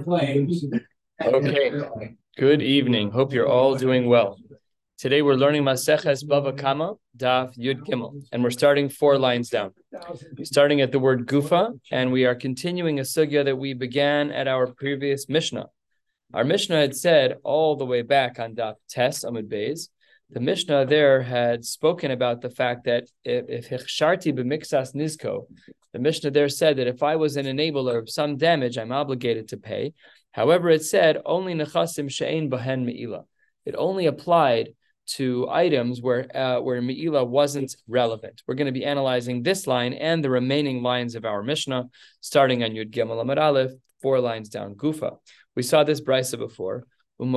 Okay. Good evening. Hope you're all doing well. Today we're learning Maseches Bava Kama Daf Yud Gimel, and we're starting four lines down. Starting at the word Gufa, and we are continuing a sugya that we began at our previous Mishnah. Our Mishnah had said all the way back on Daf Tes Amud Beis, the Mishnah there had spoken about the fact that if Hichsharti b'mixas nizko, the Mishnah there said that if I was an enabler of some damage, I'm obligated to pay. However, it said only nechasim she'ein bahen me'ila. It only applied to items where uh, where me'ila wasn't relevant. We're going to be analyzing this line and the remaining lines of our Mishnah, starting on Yud Gimel Amud Aleph, four lines down. Gufa. We saw this brisa before. When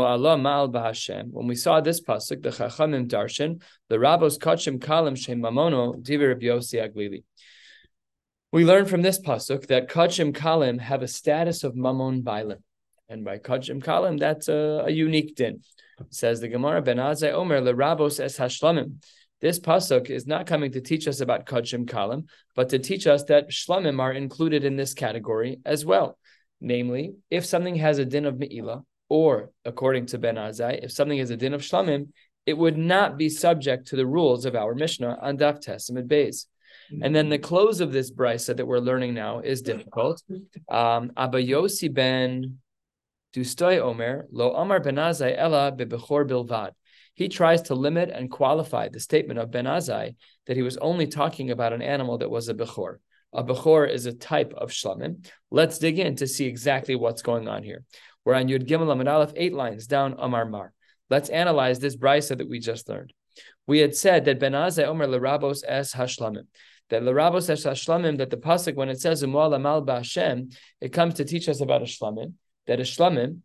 we saw this pasuk, the Chachamim darshan, the Rabbos kachim kalim shem mamono divir Yosi Aglili. We learn from this pasuk that kachim kalim have a status of mamon bailim. And by Kachim Kalim, that's a, a unique din. Says the Gemara, Ben Azai Omer, Rabos es Hashlamim. This pasuk is not coming to teach us about Kachim Kalim, but to teach us that Shlamim are included in this category as well. Namely, if something has a din of Me'ila, or according to Ben Azai, if something has a din of Shlamim, it would not be subject to the rules of our Mishnah on Daf Tes Amud Beis. And then the close of this brisa that we're learning now is difficult. Um, Abayosi ben Dustoi Omer, Lo Amar Benazai Ella Bebechor Bilvad. He tries to limit and qualify the statement of Ben Azai that he was only talking about an animal that was a Bechor. A Bechor is a type of Shlamim. Let's dig in to see exactly what's going on here. We're on Yud Gimel Amid Aleph, eight lines down Amar Mar. Let's analyze this brisa that we just learned. We had said that Ben Azai Omer Lerabos es Hashlamim that Lerabos es Hashlamim, that the pasuk when it says Umual Amal it comes to teach us about a Shlamim that a shlamim,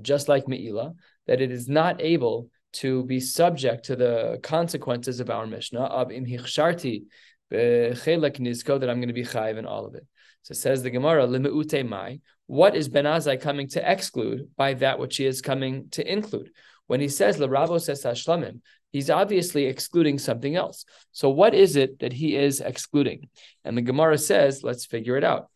just like Me'ila, that it is not able to be subject to the consequences of our Mishnah of im hichsharti chelek nizko that I'm going to be chayiv in all of it. So says the Gemara, limeute mai. What is Ben Azai coming to exclude by that which he is coming to include? When he says leravo es hashlamim, he's obviously excluding something else. So what is it that he is excluding? And the Gemara says, let's figure it out.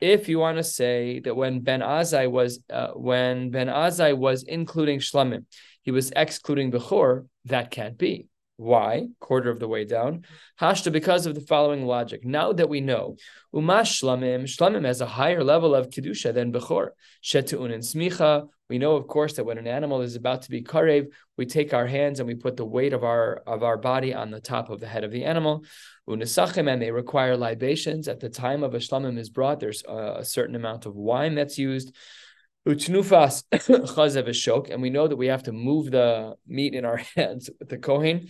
if you want to say that when Ben Azai was uh, when Ben Azai was including Shlamim, he was excluding Bechor, that can't be. Why? Quarter of the way down. Hashta, because of the following logic. Now that we know, Umash Shlamim, Shlamim has a higher level of Kedusha than Bechor. Shetu'un and Smicha. We know, of course, that when an animal is about to be karev, we take our hands and we put the weight of our of our body on the top of the head of the animal. Unisachim, and they require libations. At the time of a shlamim is brought, there's a certain amount of wine that's used. Utnufas chazev shok, and we know that we have to move the meat in our hands with the kohen,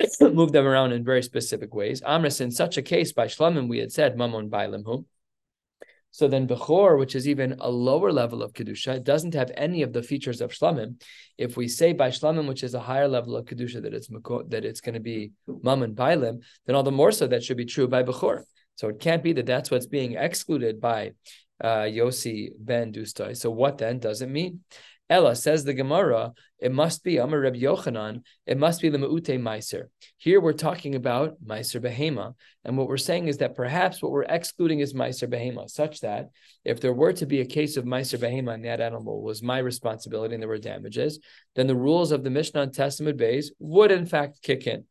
move them around in very specific ways. Amris, in such a case, by shlamim, we had said mamon bailimhu. So then Bechor, which is even a lower level of Kedusha, doesn't have any of the features of Shlamim. If we say by Shlamim, which is a higher level of Kedusha, that it's that it's going to be Mamon Bailim, then all the more so that should be true by Bechor. So it can't be that that's what's being excluded by uh, Yosi ben Dustai. So what then does it mean? Ella says the Gemara, it must be Amar Reb Yochanan, it must be the Me'ute Meiser. Here we're talking about Meiser Behema, and what we're saying is that perhaps what we're excluding is Meiser Behema, such that if there were to be a case of Meiser Behema and that animal was my responsibility and there were damages, then the rules of the Mishnah and Tes Amud Beis would in fact kick in.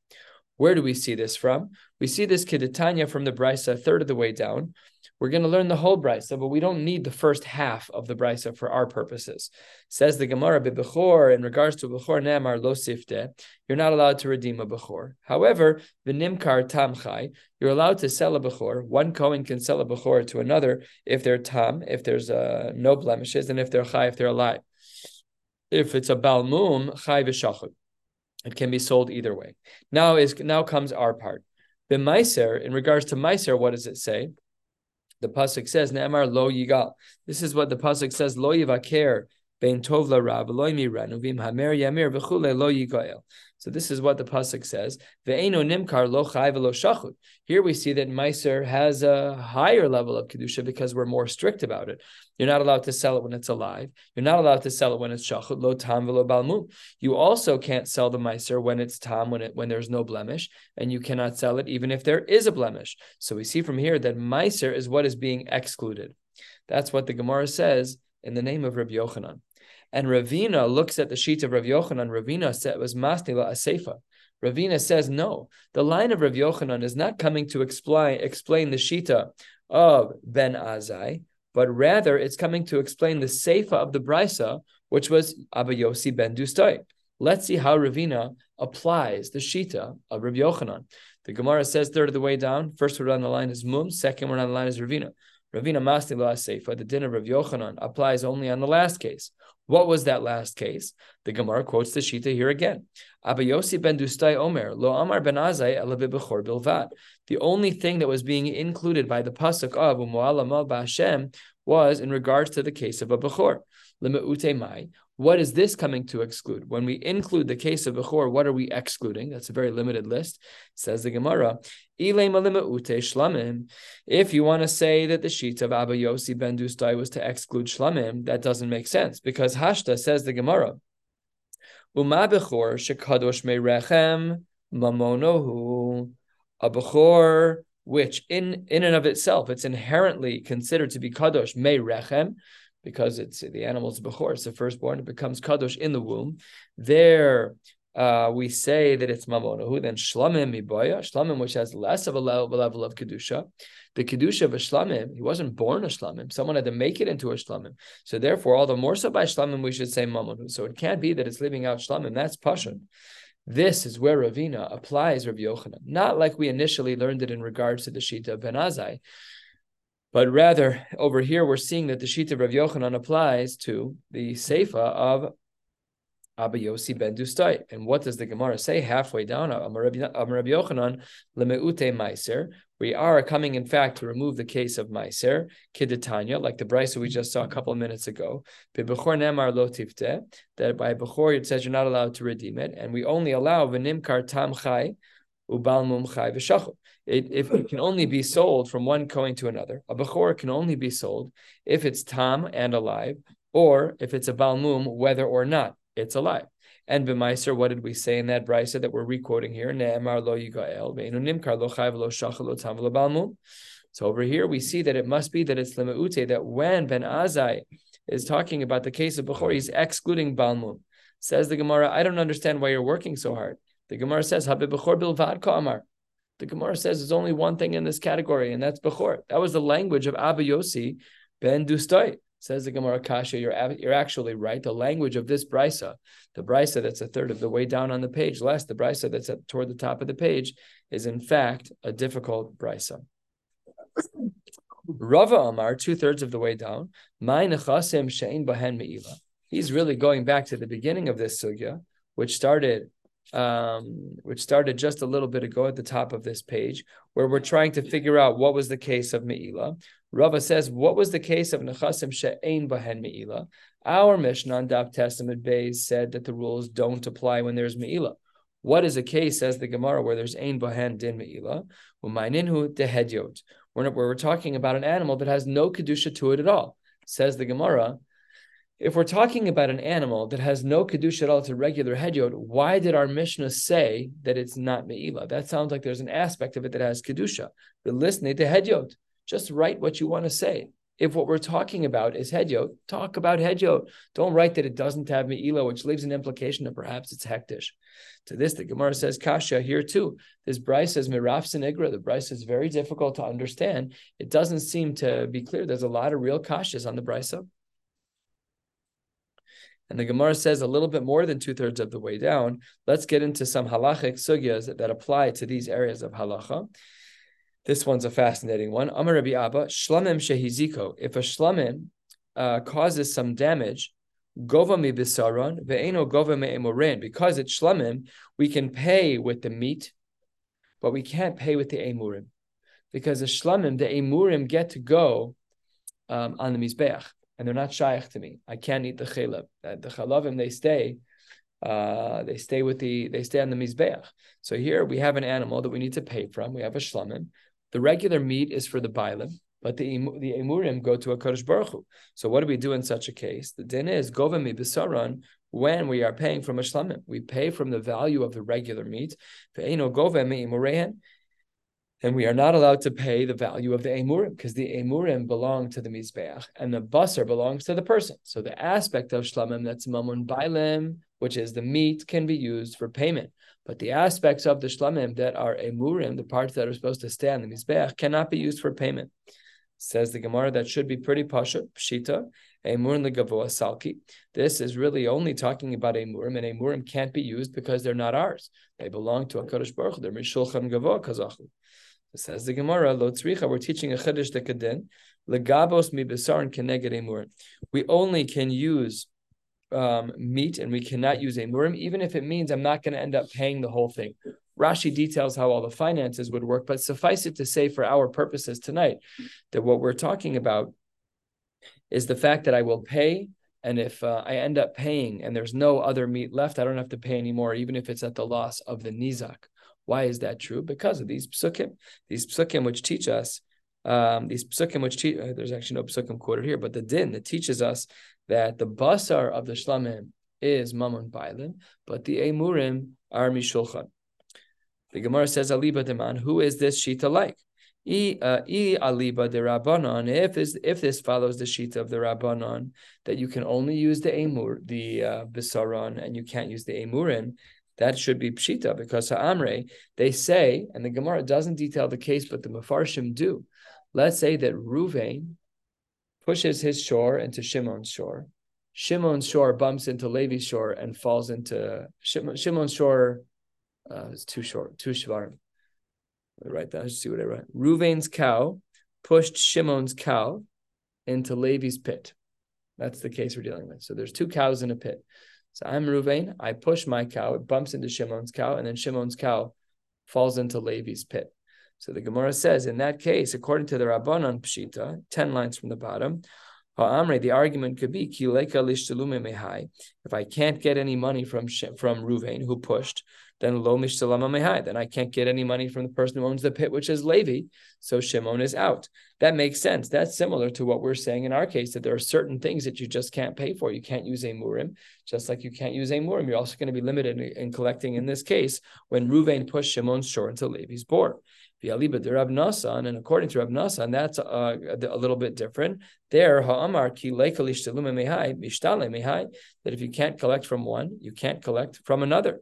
Where do we see this from? We see this Kidatanya from the Brisa, third of the way down. We're going to learn the whole brisa, but we don't need the first half of the brisa for our purposes. Says the Gemara, bechor in regards to bechor nemar lo sifte, you're not allowed to redeem a bechor. However, the nimkar tamchai, you're allowed to sell a bechor. One kohen can sell a bechor to another if they're tam, if there's uh, no blemishes, and if they're chai, if they're alive. If it's a balmum, chai v'shachud. It can be sold either way. Now is now comes our part. The meiser, in regards to meiser, what does it say? The pasuk says, "Ne'emar lo yigal." This is what the pasuk says: "Lo yivaker bein tov vim hamer yamir lo yigoel. So this is what the pasuk says. Nimkar lo chai v'lo shachut. Here we see that Meiser has a higher level of kedusha because we're more strict about it. You're not allowed to sell it when it's alive. You're not allowed to sell it when it's shachut lo tam v'lo balmum. You also can't sell the Meiser when it's tam when it when there's no blemish, and you cannot sell it even if there is a blemish. So we see from here that Meiser is what is being excluded. That's what the Gemara says in the name of Rabbi Yochanan. And Ravina looks at the sheet of Rav Yochanan. Ravina said it was Masnila Asefa. Ravina says no. The line of Rav Yochanan is not coming to explain explain the shita of Ben Azai, but rather it's coming to explain the seifa of the brisa, which was Abba Yossi ben Dustai. Let's see how Ravina applies the shita of Rav Yochanan. The Gemara says third of the way down. First word on the line is Mum. Second word on the line is Ravina. Ravina Masni La Seifa, the din of Rav Yochanan, applies only on the last case. What was that last case? The Gemara quotes the Shita here again. Abba Yossi ben Dustai Omer, Lo Amar ben Azai Bechor Bilvat. The only thing that was being included by the Pasuk of Umu'alamal Ba'Hashem was in regards to the case of a Bechor. Mai. What is this coming to exclude? When we include the case of Bechor, what are we excluding? That's a very limited list. Says the Gemara. If you want to say that the sheet of Abba Yossi ben Dustai was to exclude Shlamim, that doesn't make sense because Hashta says the Gemara. Uma Bechor shekadosh mamonohu. A Bechor which in, in and of itself, it's inherently considered to be kadosh may rechem, because it's the animal's bechor, it's the firstborn, it becomes kadosh in the womb. There, uh, we say that it's mamonahu, then shlamim miboya, shlamim which has less of a level, level of kedusha. The kedusha of a shlamim, he wasn't born a shlamim. Someone had to make it into a shlamim. So therefore, all the more so by shlamim, we should say mamonahu. So it can't be that it's leaving out shlamim. That's pashan. This is where Ravina applies Rabbi Yochanan, not like we initially learned it in regards to the Shita of Ben Azai, but rather, over here, we're seeing that the Shita of Rav Yochanan applies to the Seifa of Abba Yossi ben Dustai. And what does the Gemara say halfway down? Uh, Amar Rabbi Yochanan, lemeute meiser. We are coming, in fact, to remove the case of meiser, kidetanya, like the brisa we just saw a couple of minutes ago. That by Bechor it says you're not allowed to redeem it. And we only allow v'nimkar tam chai, ubal mum chai v'shachot it, if it can only be sold from one coin to another. A Bechor can only be sold if it's Tam and alive, or if it's a Balmum, whether or not it's a lie. And b'meiser, what did we say in that brisa that we're requoting here? Ne'emar lo yigael, nimkar lo chayv lo lo tam lo balmum. So over here we see that it must be that it's lemeute that when Ben Azai is talking about the case of Bechor, he's excluding balmum. Says the Gemara, I don't understand why you're working so hard. The Gemara says, Habib Bechor bilvad ka'amar. The Gemara says there's only one thing in this category, and that's Bechor. That was the language of Abba Yossi ben Dustai. Says the Gemara Kasha, you're, you're actually right. The language of this brisa, the brisa that's a third of the way down on the page, less the brisa that's at, toward the top of the page, is in fact a difficult brisa. Rava Amar, two thirds of the way down, He's really going back to the beginning of this sugya, which started um, which started just a little bit ago at the top of this page, where we're trying to figure out what was the case of Me'ila. Rava says, what was the case of Nechasim She'ein Bahen Me'ila? Our Mishnah on Daf Tes Amud Beis said that the rules don't apply when there's Me'ila. What is a case, says the Gemara, where there's Ein Bahen Din Me'ila? Umayninhu Dehedyot. Where we're talking about an animal that has no Kedusha to it at all. Says the Gemara, if we're talking about an animal that has no kedusha at all, it's a regular hedyot, why did our Mishnah say that it's not me'ila? That sounds like there's an aspect of it that has kedusha. But listen to hedyot. Just write what you want to say. If what we're talking about is hedyot, talk about hedyot. Don't write that it doesn't have me'ila, which leaves an implication that perhaps it's hektish. To this, the Gemara says kasha here too. This Bryce says miraf sinigra. The Bryce is very difficult to understand. It doesn't seem to be clear. There's a lot of real kashas on the Bryce. Brysa. And the Gemara says a little bit more than two thirds of the way down. Let's get into some halachic sugyas that, apply to these areas of halacha. This one's a fascinating one. Amar Rabbi Abba, shlamim shehiziko. If a shlamim uh, causes some damage, gova mi bisaron ve'eno gova me Because it's shlamim, we can pay with the meat, but we can't pay with the emurim. Because the shlamim, the emurim get to go um, on the mizbeach and they're not shaykh to me. I can't eat the chalav. The chalavim they stay, uh, they stay with the they stay on the mizbeach. So here we have an animal that we need to pay from. We have a shlamim. The regular meat is for the bailim, but the the emurim go to a kodesh baruch Hu. So what do we do in such a case? The din is govami besaron when we are paying from a shlamim. We pay from the value of the regular meat and we are not allowed to pay the value of the emurim because the emurim belong to the mizbeach and the basar belongs to the person. So the aspect of shlamim that's mamun bailim, which is the meat, can be used for payment. But the aspects of the shlamim that are emurim, the parts that are supposed to stay on the mizbeach, cannot be used for payment. Says the Gemara that should be pretty pasha, pshita, emurim legavoa salki. This is really only talking about emurim, and emurim can't be used because they're not ours. They belong to a Baruch They're mishulchan gavoa kazachu. Says the Gemara, Lo tzricha, we're teaching a chiddush dekadin, legabos mi keneged emurim. We only can use um, meat and we cannot use emurim, even if it means I'm not going to end up paying the whole thing. Rashi details how all the finances would work, but suffice it to say for our purposes tonight that what we're talking about is the fact that I will pay and if uh, I end up paying and there's no other meat left, I don't have to pay anymore, even if it's at the loss of the nizak. Why is that true? Because of these psukim, these psukim which teach us, um, these psukim which teach, uh, there's actually no psukim quoted here, but the din that teaches us that the basar of the shlamim is mamun bailim, but the emurim are mishulchan. The Gemara says, Aliba deman, who is this shita like? I, uh, aliba de rabbanon. If this if this follows the shita of the rabbanon, that you can only use the emur, the uh, and you can't use the emurin, that should be pshita because Ha'amre, they say, and the Gemara doesn't detail the case, but the Mefarshim do. Let's say that Ruvain pushes his shore into Shimon's shore. Shimon's shore bumps into Levi's shore and falls into Shimon, Shimon's shore. Uh, it's too short, too shvarim. Write that. Let's see what I write. Ruvain's cow pushed Shimon's cow into Levi's pit. That's the case we're dealing with. So there's two cows in a pit. So I'm Ruvain. I push my cow. It bumps into Shimon's cow, and then Shimon's cow falls into Levi's pit. So the Gemara says, in that case, according to the Rabbanon Pshita, 10 lines from the bottom, Ha'amre, the argument could be, if I can't get any money from from Ruvain, who pushed, then lo mishtalama. Then I can't get any money from the person who owns the pit, which is Levi. So Shimon is out. That makes sense. That's similar to what we're saying in our case that there are certain things that you just can't pay for. You can't use a murim, just like you can't use a murim. You're also going to be limited in, in collecting in this case when Ruvain pushed Shimon's shore into Levi's bore. V'aliba de Rab Nasan, and according to Rab Nasan, that's uh, a, little bit different. There, ha'amar ki mehai mishtale mehai, that if you can't collect from one, you can't collect from another.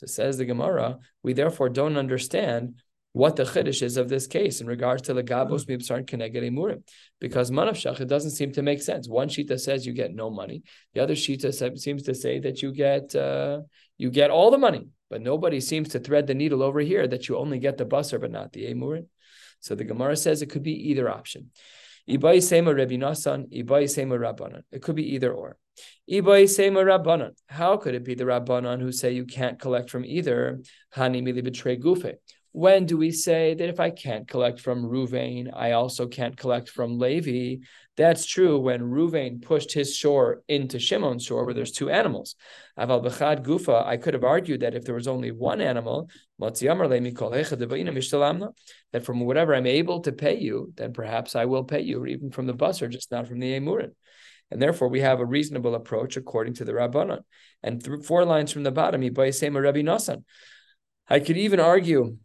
So says the Gemara, we therefore don't understand what the chiddush is of this case in regards to the gabos mibsar keneged emurim, because manavshach it doesn't seem to make sense. One shita says you get no money, the other shita seems to say that you get uh, you get all the money, but nobody seems to thread the needle over here that you only get the basar but not the emurim. So the Gemara says it could be either option. Ibai sema Rabbi Nasan, Ibai sema Rabbanan. It could be either or. Ibai sema Rabbanan. How could it be the Rabbanan who say you can't collect from either? Hani mili betray gufe. When do we say that if I can't collect from Ruvain, I also can't collect from Levi? That's true when Ruvain pushed his shore into Shimon's shore, where there's two animals. Aval bechad gufa, I could have argued that if there was only one animal, that from whatever I'm able to pay you, then perhaps I will pay you, even from the basar, just not from the emurin. And therefore, we have a reasonable approach according to the Rabbanon. And four lines from the bottom, Rabbi Nasan. I could even argue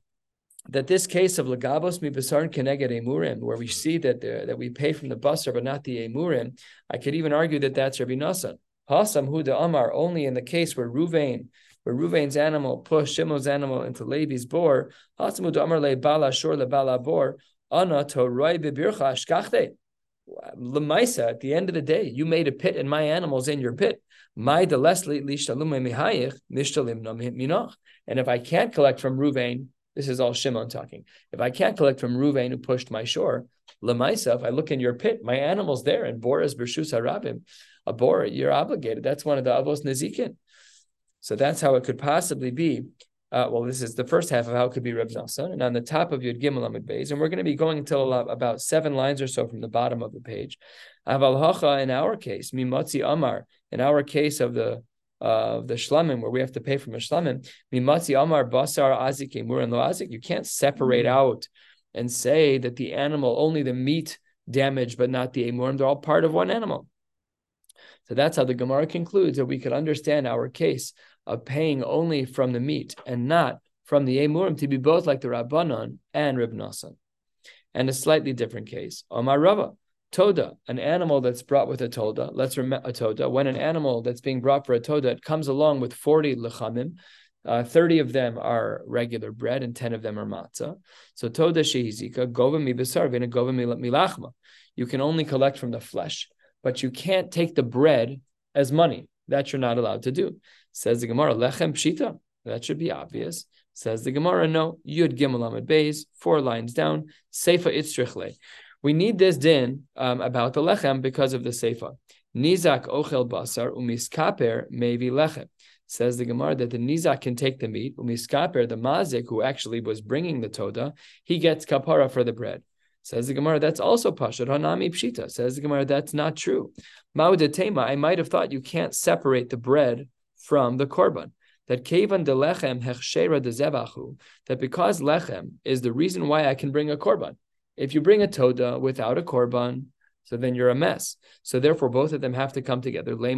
that this case of legabos mi basar keneged emurim, where we see that that we pay from the basar but not the emurim, I could even argue that that's Rabbi Nasan. Hasam huda amar only in the case where Ruvain, where Ruvain's animal pushed Shimon's animal into Levi's bore. Hasam huda amar le bala shor le bala bor ana toroi bebircha ashkachte. Lemaisa, at the end of the day, you made a pit and my animal's in your pit. My And if I can't collect from Ruvain, this is all Shimon talking. If I can't collect from Ruvain who pushed my shore, if I look in your pit, my animal's there, and Boras Bershus Harabim, a Bora, you're obligated. That's one of the Avos Nezikin. So that's how it could possibly be uh, well, this is the first half of how it could be Reb Nassan, and on the top of Yud Gimel Amid Beis, and we're going to be going until about seven lines or so from the bottom of the page. Aval Hacha, in our case, Mimotzi Amar, in our case of the of uh, the shlamim, where we have to pay from a shlamim, Mimotzi Amar Basar Azik Emur Lo Azik, you can't separate mm-hmm. out and say that the animal, only the meat damaged, but not the Emurim, they're all part of one animal. So that's how the Gemara concludes that we could understand our case of paying only from the meat and not from the Emurim to be both like the Rabbanon and Rib. And a slightly different case, Omar Rava, Toda, an animal that's brought with a Toda, let's remember a Toda, when an animal that's being brought for a Toda, it comes along with 40 lechamim, uh, 30 of them are regular bread and 10 of them are matzah. So Toda shehizika, gova mi besar, vina gova milachma. You can only collect from the flesh, but you can't take the bread as money. That you're not allowed to do. Says the Gemara, lechem pshita. That should be obvious. Says the Gemara, no. Yud gimel amid beis, four lines down. Seifa itzrichle. We need this din um, about the lechem because of the seifa. Nizak ochel basar umiskaper mevi lechem. Says the Gemara that the nizak can take the meat. Umiskaper, the mazik who actually was bringing the toda, he gets kapara for the bread. Says the Gemara, that's also pashut hanami pshita. Says the Gemara, that's not true. Ma'udetema, I might have thought you can't separate the bread from the korban. That kevan de lechem hechshera de zebachu, that because lechem is the reason why I can bring a korban. If you bring a toda without a korban, so then you're a mess. So therefore, both of them have to come together. How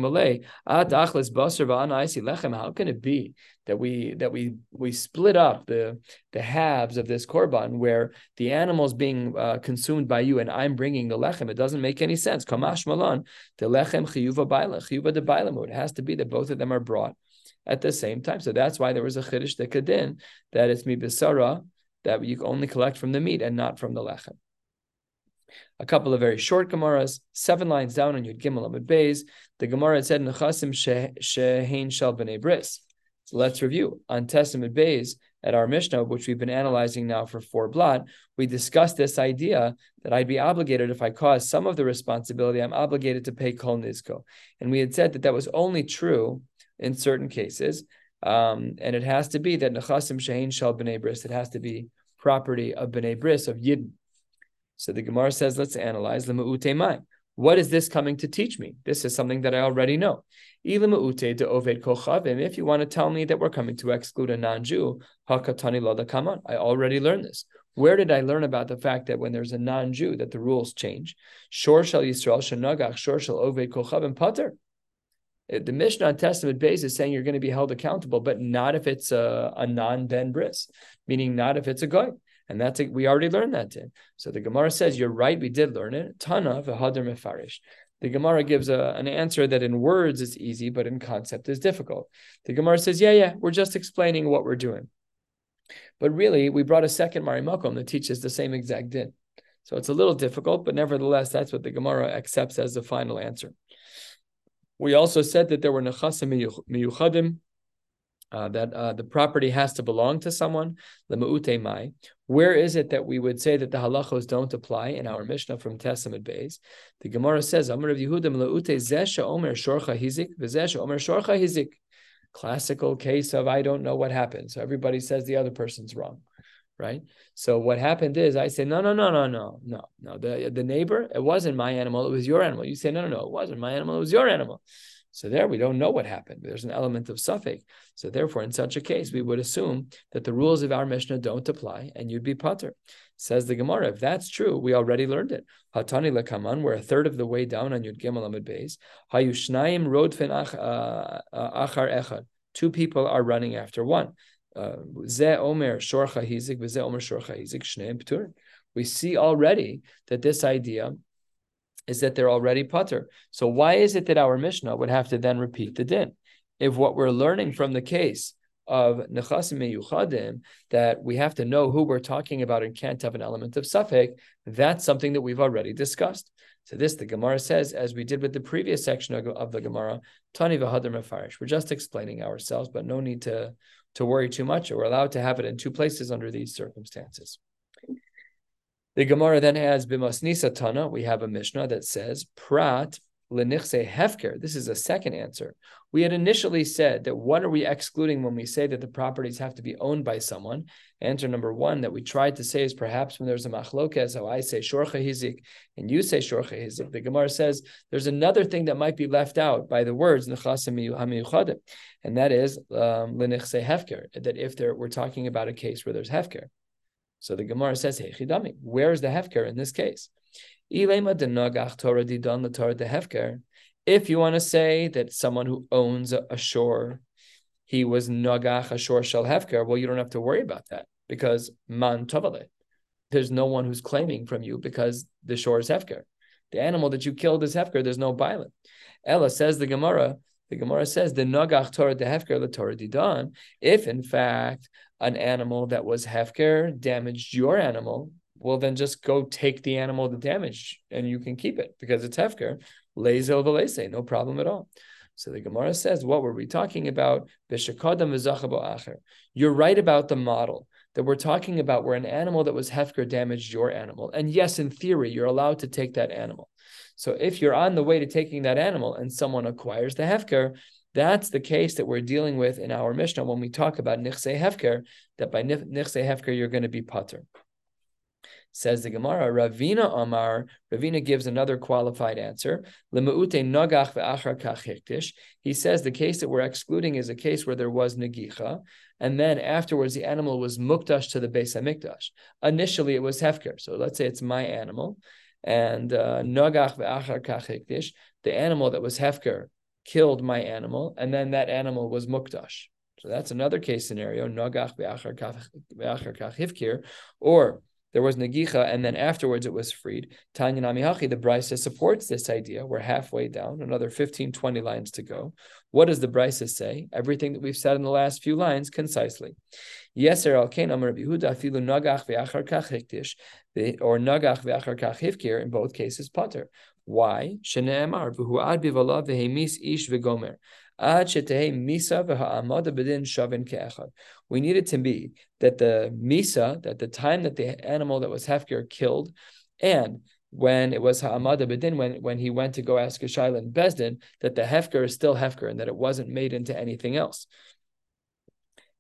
can it be that we that we we split up the the halves of this korban where the animal is being uh, consumed by you and I'm bringing the lechem? It doesn't make any sense. Kamash malan the lechem chiyuva baila chiyuva de It has to be that both of them are brought at the same time. So that's why there was a chiddush dekadin that it's mi bisara that you only collect from the meat and not from the lechem a couple of very short Gemaras, seven lines down on Yud Gimel Amid Beis. The Gemara said, Nechasim shehein shel b'nei bris. So let's review. On Tes Amud Beis, at our Mishnah, which we've been analyzing now for four blot, we discussed this idea that I'd be obligated, if I cause some of the responsibility, I'm obligated to pay Kol Nizko. And we had said that that was only true in certain cases. Um, and it has to be that Nechasim Shehin Shal B'nei Bris, it has to be property of B'nei Bris, of Yidden. So the Gemara says, let's analyze the ma'ute What is this coming to teach me? This is something that I already know. If you want to tell me that we're coming to exclude a non-Jew, hakatani I already learned this. Where did I learn about the fact that when there's a non-Jew that the rules change? Shor shall Yisrael shenagach, shor shall oved kochav and pater. Uh, the Mishnah on Tes Amud Beis is saying you're going to be held accountable, but not if it's a, a non-ben bris, meaning not if it's a guy. And that's a, we already learned that. In. So the Gemara says, you're right, we did learn it. Tana v'hader mefarish. The Gemara gives a, an answer that in words is easy, but in concept is difficult. The Gemara says, yeah, yeah, we're just explaining what we're doing. But really, we brought a second Marimakom that teaches the same exact din. So it's a little difficult, but nevertheless, that's what the Gemara accepts as the final answer. We also said that there were nechasim miyuchadim, uh, that uh, the property has to belong to someone. mai. Where is it that we would say that the halachos don't apply in our Mishnah from Tes Amud Beis? The Gemara says, "Amar of Yehudim leute zesha omer shorcha hizik v'zesha omer shorcha hizik." Classical case of I don't know what happened, so everybody says the other person's wrong, right? So what happened is I say, no, no, no, no, no, no, no. The the neighbor, it wasn't my animal, it was your animal. You say, no, no, no, it wasn't my animal, it was your animal. So there we don't know what happened. There's an element of suffix. So therefore, in such a case, we would assume that the rules of our Mishnah don't apply and you'd be putter. Says the Gemara, if that's true, we already learned it. Hatani lekaman, we're a third of the way down on Yud Gimel Amid Beis. Hayushnaim rodfen uh, uh, achar echad. Two people are running after one. We see already that this idea is that they're already putter. So why is it that our Mishnah would have to then repeat the din? If what we're learning from the case of nechasim yuchadim that we have to know who we're talking about and can't have an element of suffix, that's something that we've already discussed. So this, the Gemara says, as we did with the previous section of, of the Gemara, Tani v'hadar mefarish. We're just explaining ourselves, but no need to, to worry too much. We're allowed to have it in two places under these circumstances. The Gemara then has Bimasnisa Tana. We have a Mishnah that says Prat lenichse hefker. This is a second answer. We had initially said that what are we excluding when we say that the properties have to be owned by someone? Answer number one that we tried to say is perhaps when there's a machlokes, how I say shorcha hizik and you say shorcha hizik. The Gemara says there's another thing that might be left out by the words and that is um, lenichse hefker. That if there, we're talking about a case where there's hefker. So the Gemara says, Hey Chidami, where is the hefker in this case? If you want to say that someone who owns a, shore, he was nagach a shore shel hefker, well, you don't have to worry about that because man tavale. There's no one who's claiming from you because the shore is hefker. The animal that you killed is hefker. There's no bialim. Ella says the Gemara. The Gemara says the nagach Torah de hefker the Torah didan. If in fact an animal that was hefker damaged your animal, well, then just go take the animal the damage and you can keep it because it's hefker. Lezel v'leise, no problem at all. So the Gemara says, what were we talking about? You're right about the model that we're talking about where an animal that was hefker damaged your animal. And yes, in theory, you're allowed to take that animal. So if you're on the way to taking that animal and someone acquires the hefker, that's the case that we're dealing with in our Mishnah when we talk about nichse hefker, that by nichse hefker, you're going to be pater. Says the Gemara, Ravina Amar, Ravina gives another qualified answer. He says the case that we're excluding is a case where there was negicha, and then afterwards the animal was mukdash to the Beis Hamikdash. Initially it was hefker. So let's say it's my animal, and uh, nagach ve'achar kach the animal that was hefker killed my animal, and then that animal was mukdash. So that's another case scenario, nagach ve'achar kach hifkir, or there was Nagicha, and then afterwards it was freed. Tanya Namihachi, the Brisa supports this idea. We're halfway down, another 15, 20 lines to go. What does the Brisa say? Everything that we've said in the last few lines concisely. Yeser al Kain Yehuda afilu nagach ve'achar kach hiktish, or nagach ve'achar kach hifkir, in both cases pater. Why? Shene'emar v'hu'ad bivalav v'hemis ish v'gomer. We need it to be that the misa, that the time that the animal that was hefker killed, and when it was ha'amada bedin, when, when he went to go ask a shaila in Bezdin, that the hefker is still hefker and that it wasn't made into anything else.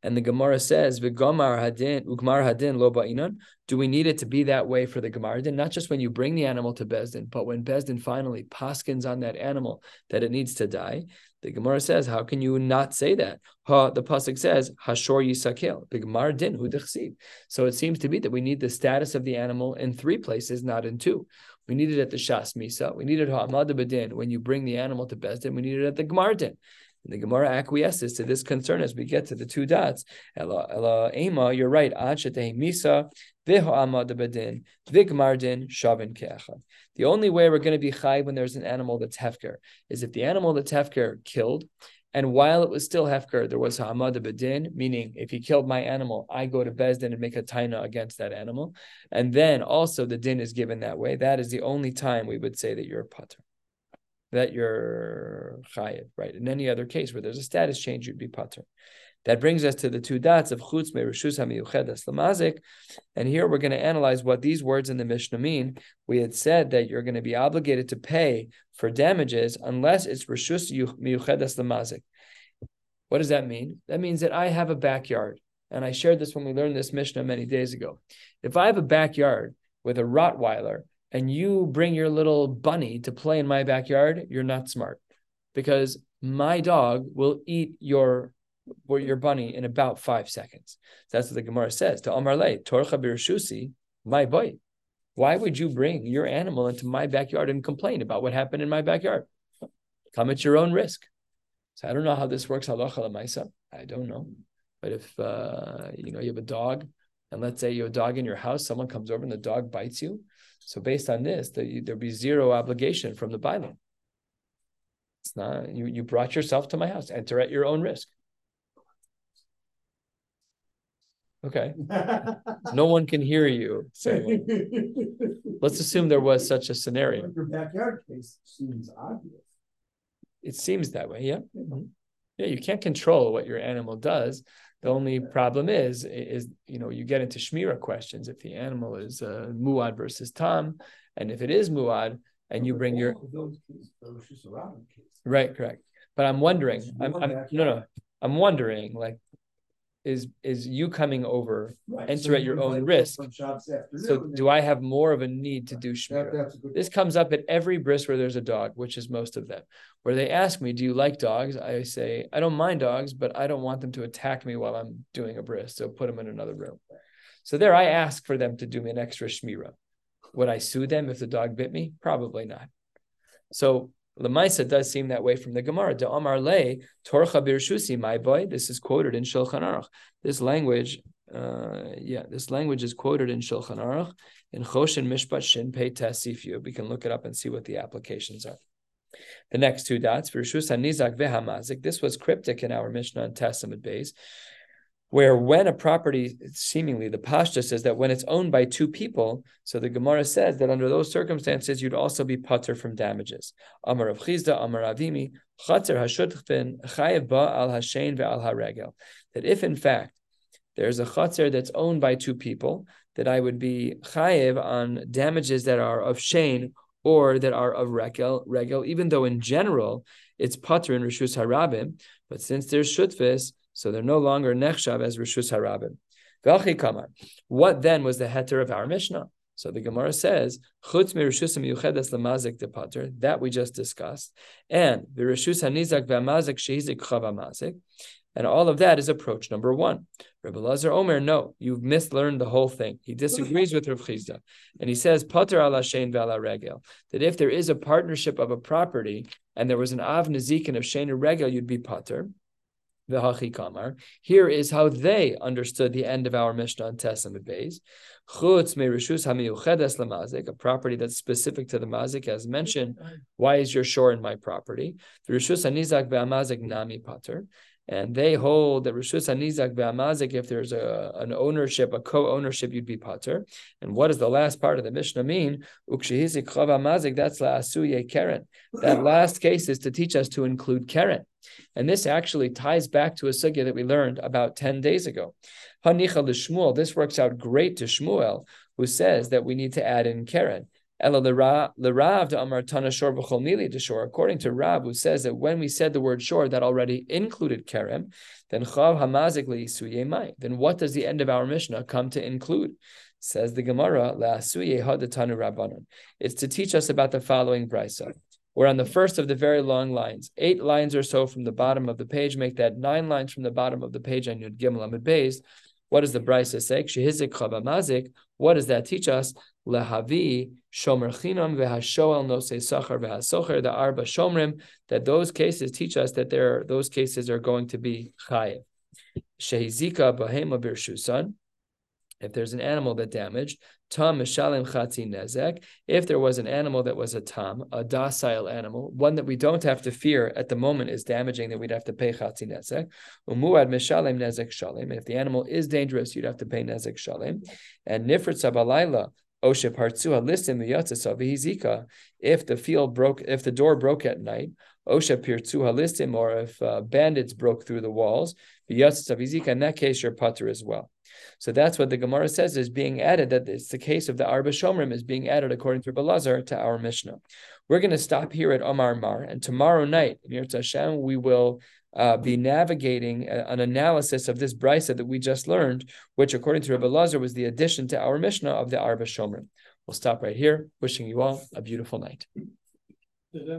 And the Gemara says, "V'gomar hadin, ugmar hadin lo ba'inan." Do we need it to be that way for the Gemara hadin? Not just when you bring the animal to Bezdin, but when Bezdin finally paskins on that animal that it needs to die. The Gemara says, "How can you not say that?" Ha, the pasuk says, "Hashor yisakel." The Gemara din hu So it seems to be that we need the status of the animal in three places, not in two. We need it at the Shas Misa. We need it Ha'amad Bedin when you bring the animal to Bezdin. We need it at the Gemara din. And the Gemara acquiesces to this concern as we get to the two dots. Ela, ela ema, you're right. misa shavin keachad. The only way we're going to be chai when there's an animal that's hefker is if the animal that's hefker killed, and while it was still hefker, there was ha'amad bedin, meaning if he killed my animal, I go to bezdin and make a taina against that animal, and then also the din is given that way. That is the only time we would say that you're a putter that you're chayiv, right? In any other case where there's a status change, you'd be pater. That brings us to the two dots of chutz merishus hamiyuchedes lamazik, and here we're going to analyze what these words in the Mishnah mean. We had said that you're going to be obligated to pay for damages unless it's rishus miyuchedes lamazik. What does that mean? That means that I have a backyard, and I shared this when we learned this Mishnah many days ago. If I have a backyard with a Rottweiler and you bring your little bunny to play in my backyard, you're not smart because my dog will eat your your bunny in about five seconds. That's what the Gemara says. To Amar Le, Torcha Birshusi, my boy. Why would you bring your animal into my backyard and complain about what happened in my backyard? Come at your own risk. So I don't know how this works halacha. I don't know. But if uh, you know you have a dog, and let's say you have a dog in your house, someone comes over and the dog bites you, so based on this, the, there'd be zero obligation from the Bible. It's not you. You brought yourself to my house. Enter at your own risk. Okay. no one can hear you. So let's assume there was such a scenario. Your backyard case seems obvious. It seems that way, yeah. Mm-hmm. Yeah, you can't control what your animal does. The only problem is, is you know, you get into shmira questions. If the animal is uh, muad versus tam, and if it is muad, and you bring your All of those cases, those just around cases. right, correct. But I'm wondering, I'm, I'm no, no, I'm wondering, like, is is you coming over? Right, Enter so at your own risk. from Shabbos afternoon, So do I have more of a need to do That, shmira? good. This comes up at every bris where there's a dog, which is most of them, where they ask me, "Do you like dogs?" I say, "I don't mind dogs, but I don't want them to attack me while I'm doing a bris, so put them in another room." So there, I ask for them to do me an extra shmira. Would I sue them if the dog bit me? Probably not. So Lemaisa does seem that way from the Gemara. De Amar Le Torcha Birshusi, my boy. This is quoted in Shulchan Aruch. This language, uh, yeah, this language is quoted in Shulchan Aruch in Choshen Mishpat Shin Pei Tasifu. We can look it up and see what the applications are. The next two dots, Rishus Nizak Vehamazik. This was cryptic in our Mishnah and Tes Amud Beis, where when a property, seemingly the Pashta says that when it's owned by two people, so the Gemara says that under those circumstances, you'd also be putter from damages. Amar of Chisda, Amar Avimi, Chater Hashutfin, Chayev Ba al Hashain ve'al Haregel. That if in fact there's a chatzar that's owned by two people, that I would be chayev on damages that are of shane or that are of regel, regel, even though in general it's pater in rishus harabim, but since there's shutfis, so they're no longer nechshav as rishus harabim. V'achi kamar. What then was the heter of our Mishnah? So the Gemara says, "Chutz mirushusim yuchedes lemazik de pater." That we just discussed, and the rishus hanizak v'amazik shehizik chava and all of that is approach number one. Rabbi Lazar Omer, no, you've mislearned the whole thing. He disagrees with Rav Chisda, and he says, "Pater ala shein v'ala regel." That if there is a partnership of a property and there was an av nezikin of shein regel, you'd be pater. V'hachi kamar. Here is how they understood the end of our Mishnah on Tes Amud Beis. Chutz merishus hamiyuchedes lemazik, a property that's specific to the mazik, as mentioned. Why is your shore in my property? The rishus hanizak ve'amazik nami pater. And they hold that Rishus Hanizak if there's a, an ownership, a co-ownership, you'd be pater. And what does the last part of the Mishnah mean? Ukshihizik Chav Amazik, that's La'asuye Keren. That last case is to teach us to include Keren. And this actually ties back to a sugya that we learned about 10 days ago. Hanicha Shmuel, this works out great to Shmuel, who says that we need to add in Keren. According to Rav, who says that when we said the word shore, that already included kerem, then chav hamazik mai. Then what does the end of our Mishnah come to include? Says the Gemara, the Tanu rabbanon. It's to teach us about the following brisa. We're on the first of the very long lines, eight lines or so from the bottom of the page. Make that nine lines from the bottom of the page on Yud Gimel Amid Beis. What does the brisa say? Shehizik chavamazik. What does that teach us? Lehavi shomer chinam v'hashoel nosei sachar v'hasocher the arba shomrim. That those cases teach us that there those cases are going to be chayiv. Shehizika bahema birshusan. If there's an animal that damaged, tam mishalim chati nezek. If there was an animal that was a tam, a docile animal, one that we don't have to fear at the moment is damaging, that we'd have to pay chati nezek. Umuad mishalim nezek shalim. If the animal is dangerous, you'd have to pay nezek shalim. And nifrit sabalayla. If the field broke, if the door broke at night, Osha pirtsuha listim, or if uh, bandits broke through the walls. In that case, you're putter as well. So that's what the Gemara says is being added. That it's the case of the Arba Shomrim is being added according to Belazar to our Mishnah. We're going to stop here at Omar Mar, and tomorrow night, in Yirtzeh Hashem, we will uh, be navigating a, an analysis of this brisa that we just learned, which, according to Rabbi Lazar, was the addition to our Mishnah of the Arba Shomrim. We'll stop right here. Wishing you all a beautiful night.